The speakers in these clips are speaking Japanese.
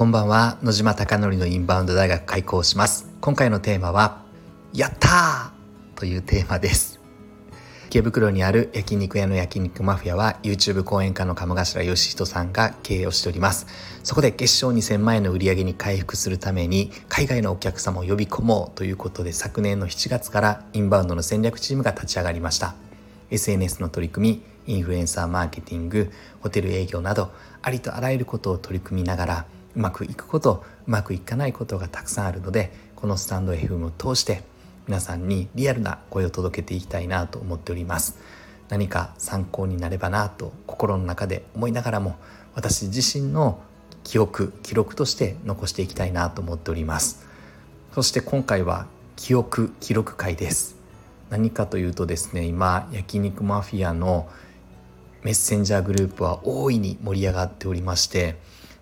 こんばんは。野島貴則のインバウンド大学開校します。今回のテーマはやったーというテーマです。池袋にある焼肉屋の焼肉マフィアは YouTube 講演家の鴨頭義人さんが経営をしております。そこで月賞2000万円の売り上げに回復するために海外のお客様を呼び込もうということで昨年の7月からインバウンドの戦略チームが立ち上がりました。SNS の取り組みインフルエンサーマーケティングホテル営業などありとあらゆることを取り組みながらうまくいくことうまくいかないことがたくさんあるのでこのスタンド FM を通して皆さんにリアルな声を届けていきたいなと思っております。何か参考になればなと心の中で思いながらも私自身の記憶記録として残していきたいなと思っております。そして今回は記憶記録会です。何かというとですね今焼肉マフィアのメッセンジャーグループは大いに盛り上がっておりまして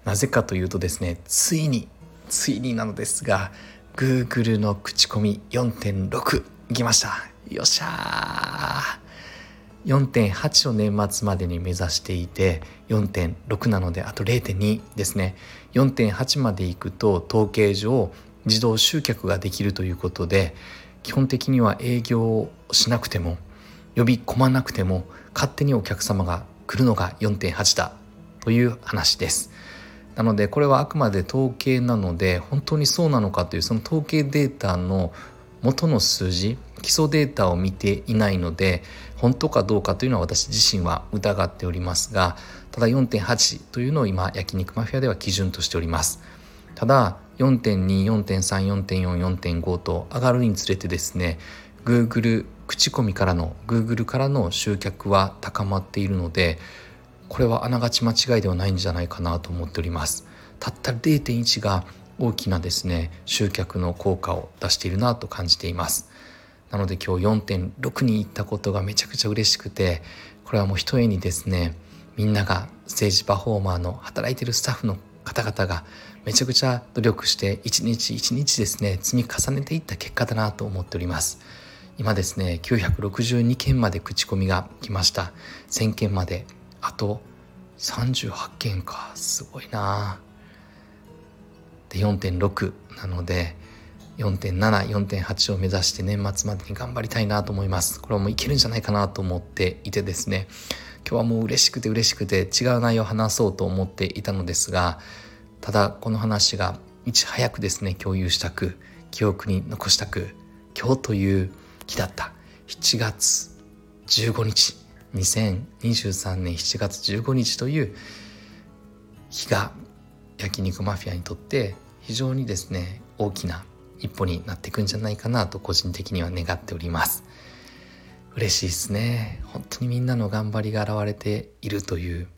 なぜかというとですねついについになのですが Google の口コミ4.6いきました。よっしゃー。4.8を年末までに目指していて4.6なのであと0.2ですね。4.8までいくと統計上自動集客ができるということで基本的には営業をしなくても呼び込まなくても勝手にお客様が来るのが4.8だという話です。なのでこれはあくまで統計なので本当にそうなのかというその統計データの元の数字基礎データを見ていないので本当かどうかというのは私自身は疑っておりますがただ4.8というのを今焼肉マフィアでは基準としております。ただ4.24.34.44.5と上がるにつれてですね Google 口コミからの Google からの集客は高まっているのでこれはあながち間違いではないんじゃないかなと思っております。たった0.1が大きなですね集客の効果を出しているなと感じています。なので今日4.6に行ったことがめちゃくちゃ嬉しくてこれはもうひとえにですねみんながステージパフォーマーの働いてるスタッフの方々がめちゃくちゃ努力して一日一日ですね積み重ねていった結果だなと思っております。今ですね962件まで口コミが来ました。1000件まで。あと38件かすごいな。で4.6なので4.74.8を目指して年末までに頑張りたいなと思います。これはもういけるんじゃないかなと思っていてですね。今日はもう嬉しくて嬉しくて違う内容を話そうと思っていたのですがただこの話がいち早くですね共有したく記憶に残したく今日という日だった。7月15日。2023年7月15日という日が焼肉マフィアにとって非常にですね大きな一歩になっていくんじゃないかなと個人的には願っております。嬉しいですね。本当にみんなの頑張りが現れているという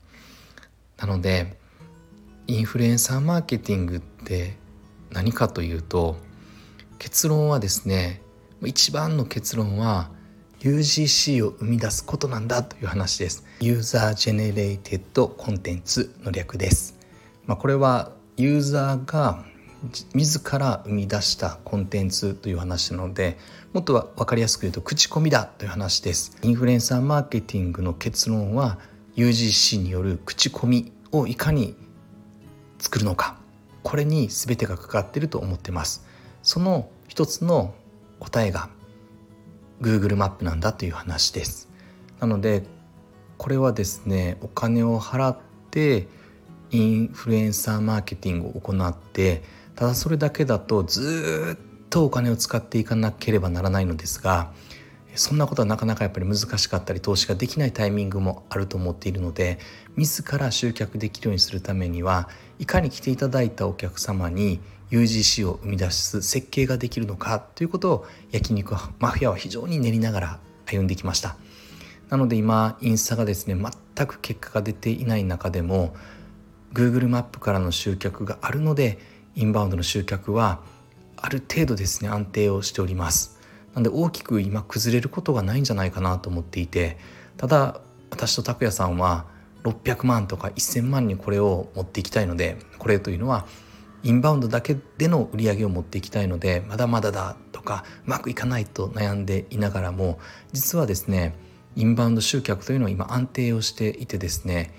なのでインフルエンサーマーケティングって何かというと結論はですね一番の結論は UGC を生み出すことなんだという話です。 User Generated Contents の略です、まあ、これはユーザーが自ら生み出したコンテンツという話なのでもっと分かりやすく言うと口コミだという話です。インフルエンサーマーケティングの結論は UGC による口コミをいかに作るのか。これに全てがかかっていると思ってます。その一つの答えが Google マップなんだという話です。なのでこれはですねお金を払ってインフルエンサーマーケティングを行ってただそれだけだとずっとお金を使っていかなければならないのですがそんなことはなかなかやっぱり難しかったり投資ができないタイミングもあると思っているので自ら集客できるようにするためにはいかに来ていただいたお客様に UGC を生み出す設計ができるのかということを焼肉マフィアは非常に練りながら歩んできました。なので今インスタがですね全く結果が出ていない中でも Google マップからの集客があるのでインバウンドの集客はある程度ですね安定をしております。なんで大きく今崩れることがないんじゃないかなと思っていてただ私と拓也さんは600万とか1000万にこれを持っていきたいのでこれというのはインバウンドだけでの売り上げを持っていきたいのでまだまだだとかうまくいかないと悩んでいながらも実はですねインバウンド集客というのは今安定をしていてですね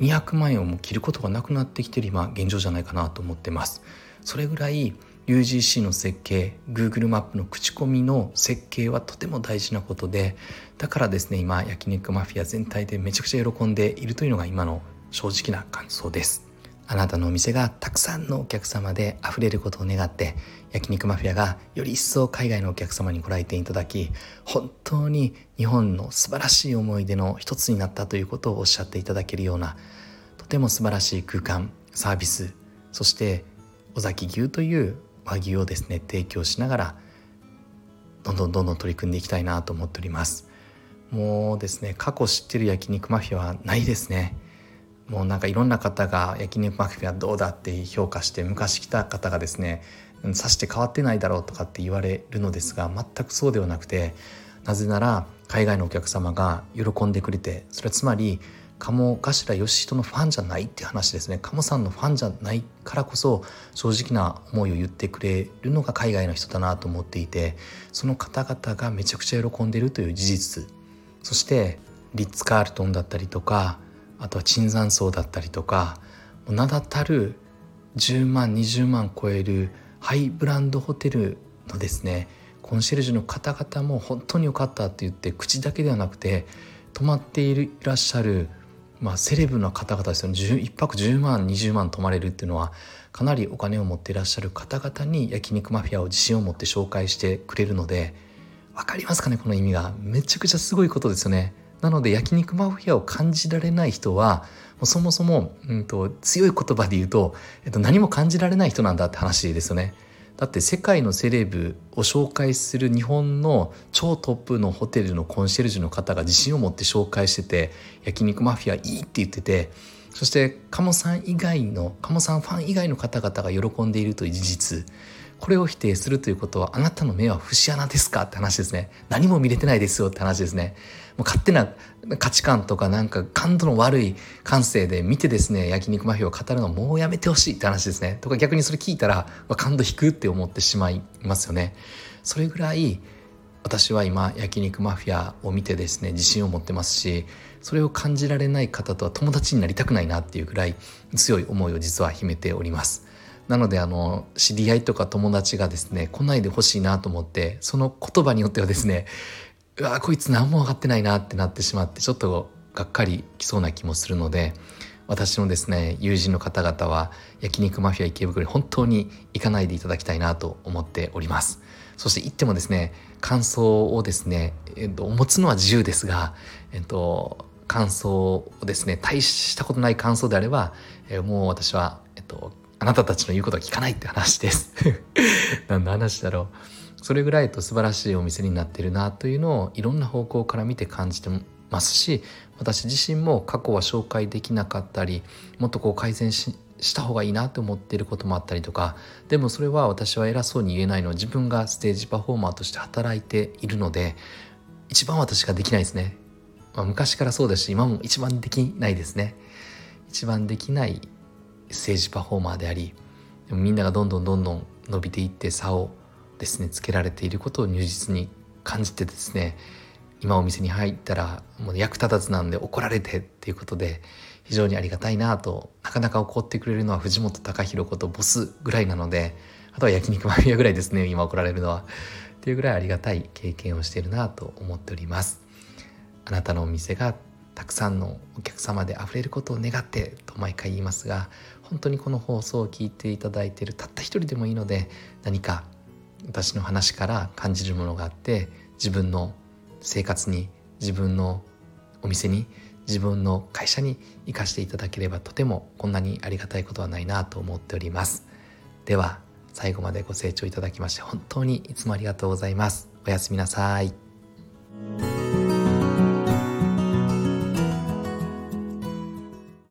200万円をも切ることがなくなってきてる今現状じゃないかなと思ってます。それぐらい UGC の設計 Google マップの口コミの設計はとても大事なことでだからですね今焼肉マフィア全体でめちゃくちゃ喜んでいるというのが今の正直な感想です。あなたのお店がたくさんのお客様で溢れることを願って焼肉マフィアがより一層海外のお客様にご来店いただき本当に日本の素晴らしい思い出の一つになったということをおっしゃっていただけるようなとても素晴らしい空間サービスそして尾崎牛という和牛をですね提供しながらどんどんどんどん取り組んでいきたいなと思っております。もうですね過去知ってる焼肉マフィアはないですね。もうなんかいろんな方が焼肉マフィアどうだって評価して昔来た方がですねさして変わってないだろうとかって言われるのですが全くそうではなくてなぜなら海外のお客様が喜んでくれてそれはつまり鴨頭義人のファンじゃないって話ですね。鴨さんのファンじゃないからこそ正直な思いを言ってくれるのが海外の人だなと思っていてその方々がめちゃくちゃ喜んでるという事実。そしてリッツ・カールトンだったりとかあとは椿山荘だったりとか名だたる10万20万超えるハイブランドホテルのですねコンシェルジュの方々も本当に良かったって言って口だけではなくて泊まっていらっしゃるまあ、セレブの方々ですよね。1泊10万20万泊まれるっていうのはかなりお金を持っていらっしゃる方々に焼肉マフィアを自信を持って紹介してくれるので分かりますかねこの意味が。めちゃくちゃすごいことですよね。なので焼肉マフィアを感じられない人はもうそもそも、うんと、強い言葉で言うと、えっと、何も感じられない人なんだって話ですよね。だって世界のセレブを紹介する日本の超トップのホテルのコンシェルジュの方が自信を持って紹介してて焼肉マフィアいいって言っててそして鴨さん以外の鴨さんファン以外の方々が喜んでいるという事実。これを否定するということはあなたの目は節穴ですか？って話ですね。何も見れてないですよって話ですね。もう勝手な価値観とかなんか感度の悪い感性で見てですね焼肉マフィアを語るのもうやめてほしいって話ですね。とか逆にそれ聞いたら感度低くって思ってしまいますよね。それぐらい私は今焼肉マフィアを見てですね自信を持ってますしそれを感じられない方とは友達になりたくないなっていうぐらい強い思いを実は秘めております。なのであの知り合いとか友達がですね来ないでほしいなと思ってその言葉によってはですねうわこいつ何も分かってないなってなってしまってちょっとがっかりきそうな気もするので私のですね友人の方々は焼肉マフィア池袋に本当に行かないでいただきたいなと思っております。そして行ってもですね感想をですね、えっと、持つのは自由ですが、えっと、感想をですね大したことない感想であれば、えもう私は、えっと、あなたたちの言うことは聞かないって話です。何の話だろう。それぐらいと素晴らしいお店になってるなというのをいろんな方向から見て感じてますし私自身も過去は紹介できなかったりもっとこう改善しした方がいいなと思っていることもあったりとかでもそれは私は偉そうに言えないの。は自分がステージパフォーマーとして働いているので一番私ができないですね、まあ、昔からそうだし今も一番できないですね。一番できないステージパフォーマーでありでもみんながどんどんどんどん伸びていって差をですねつけられていることを如実に感じてですね今お店に入ったらもう役立たずなんで怒られてっていうことで非常にありがたいなとなかなか怒ってくれるのは藤本隆弘ことボスぐらいなのであとは焼肉マフィアぐらいですね今怒られるのは。っていうぐらいありがたい経験をしているなと思っております。あなたのお店がたくさんのお客様であふれることを願ってと毎回言いますが本当にこの放送を聞いていただいているたった一人でもいいので何か私の話から感じるものがあって自分の生活に自分のお店に自分の会社に生かしていただければとてもこんなにありがたいことはないなと思っております。では最後までご清聴いただきまして本当にいつもありがとうございます。おやすみなさい。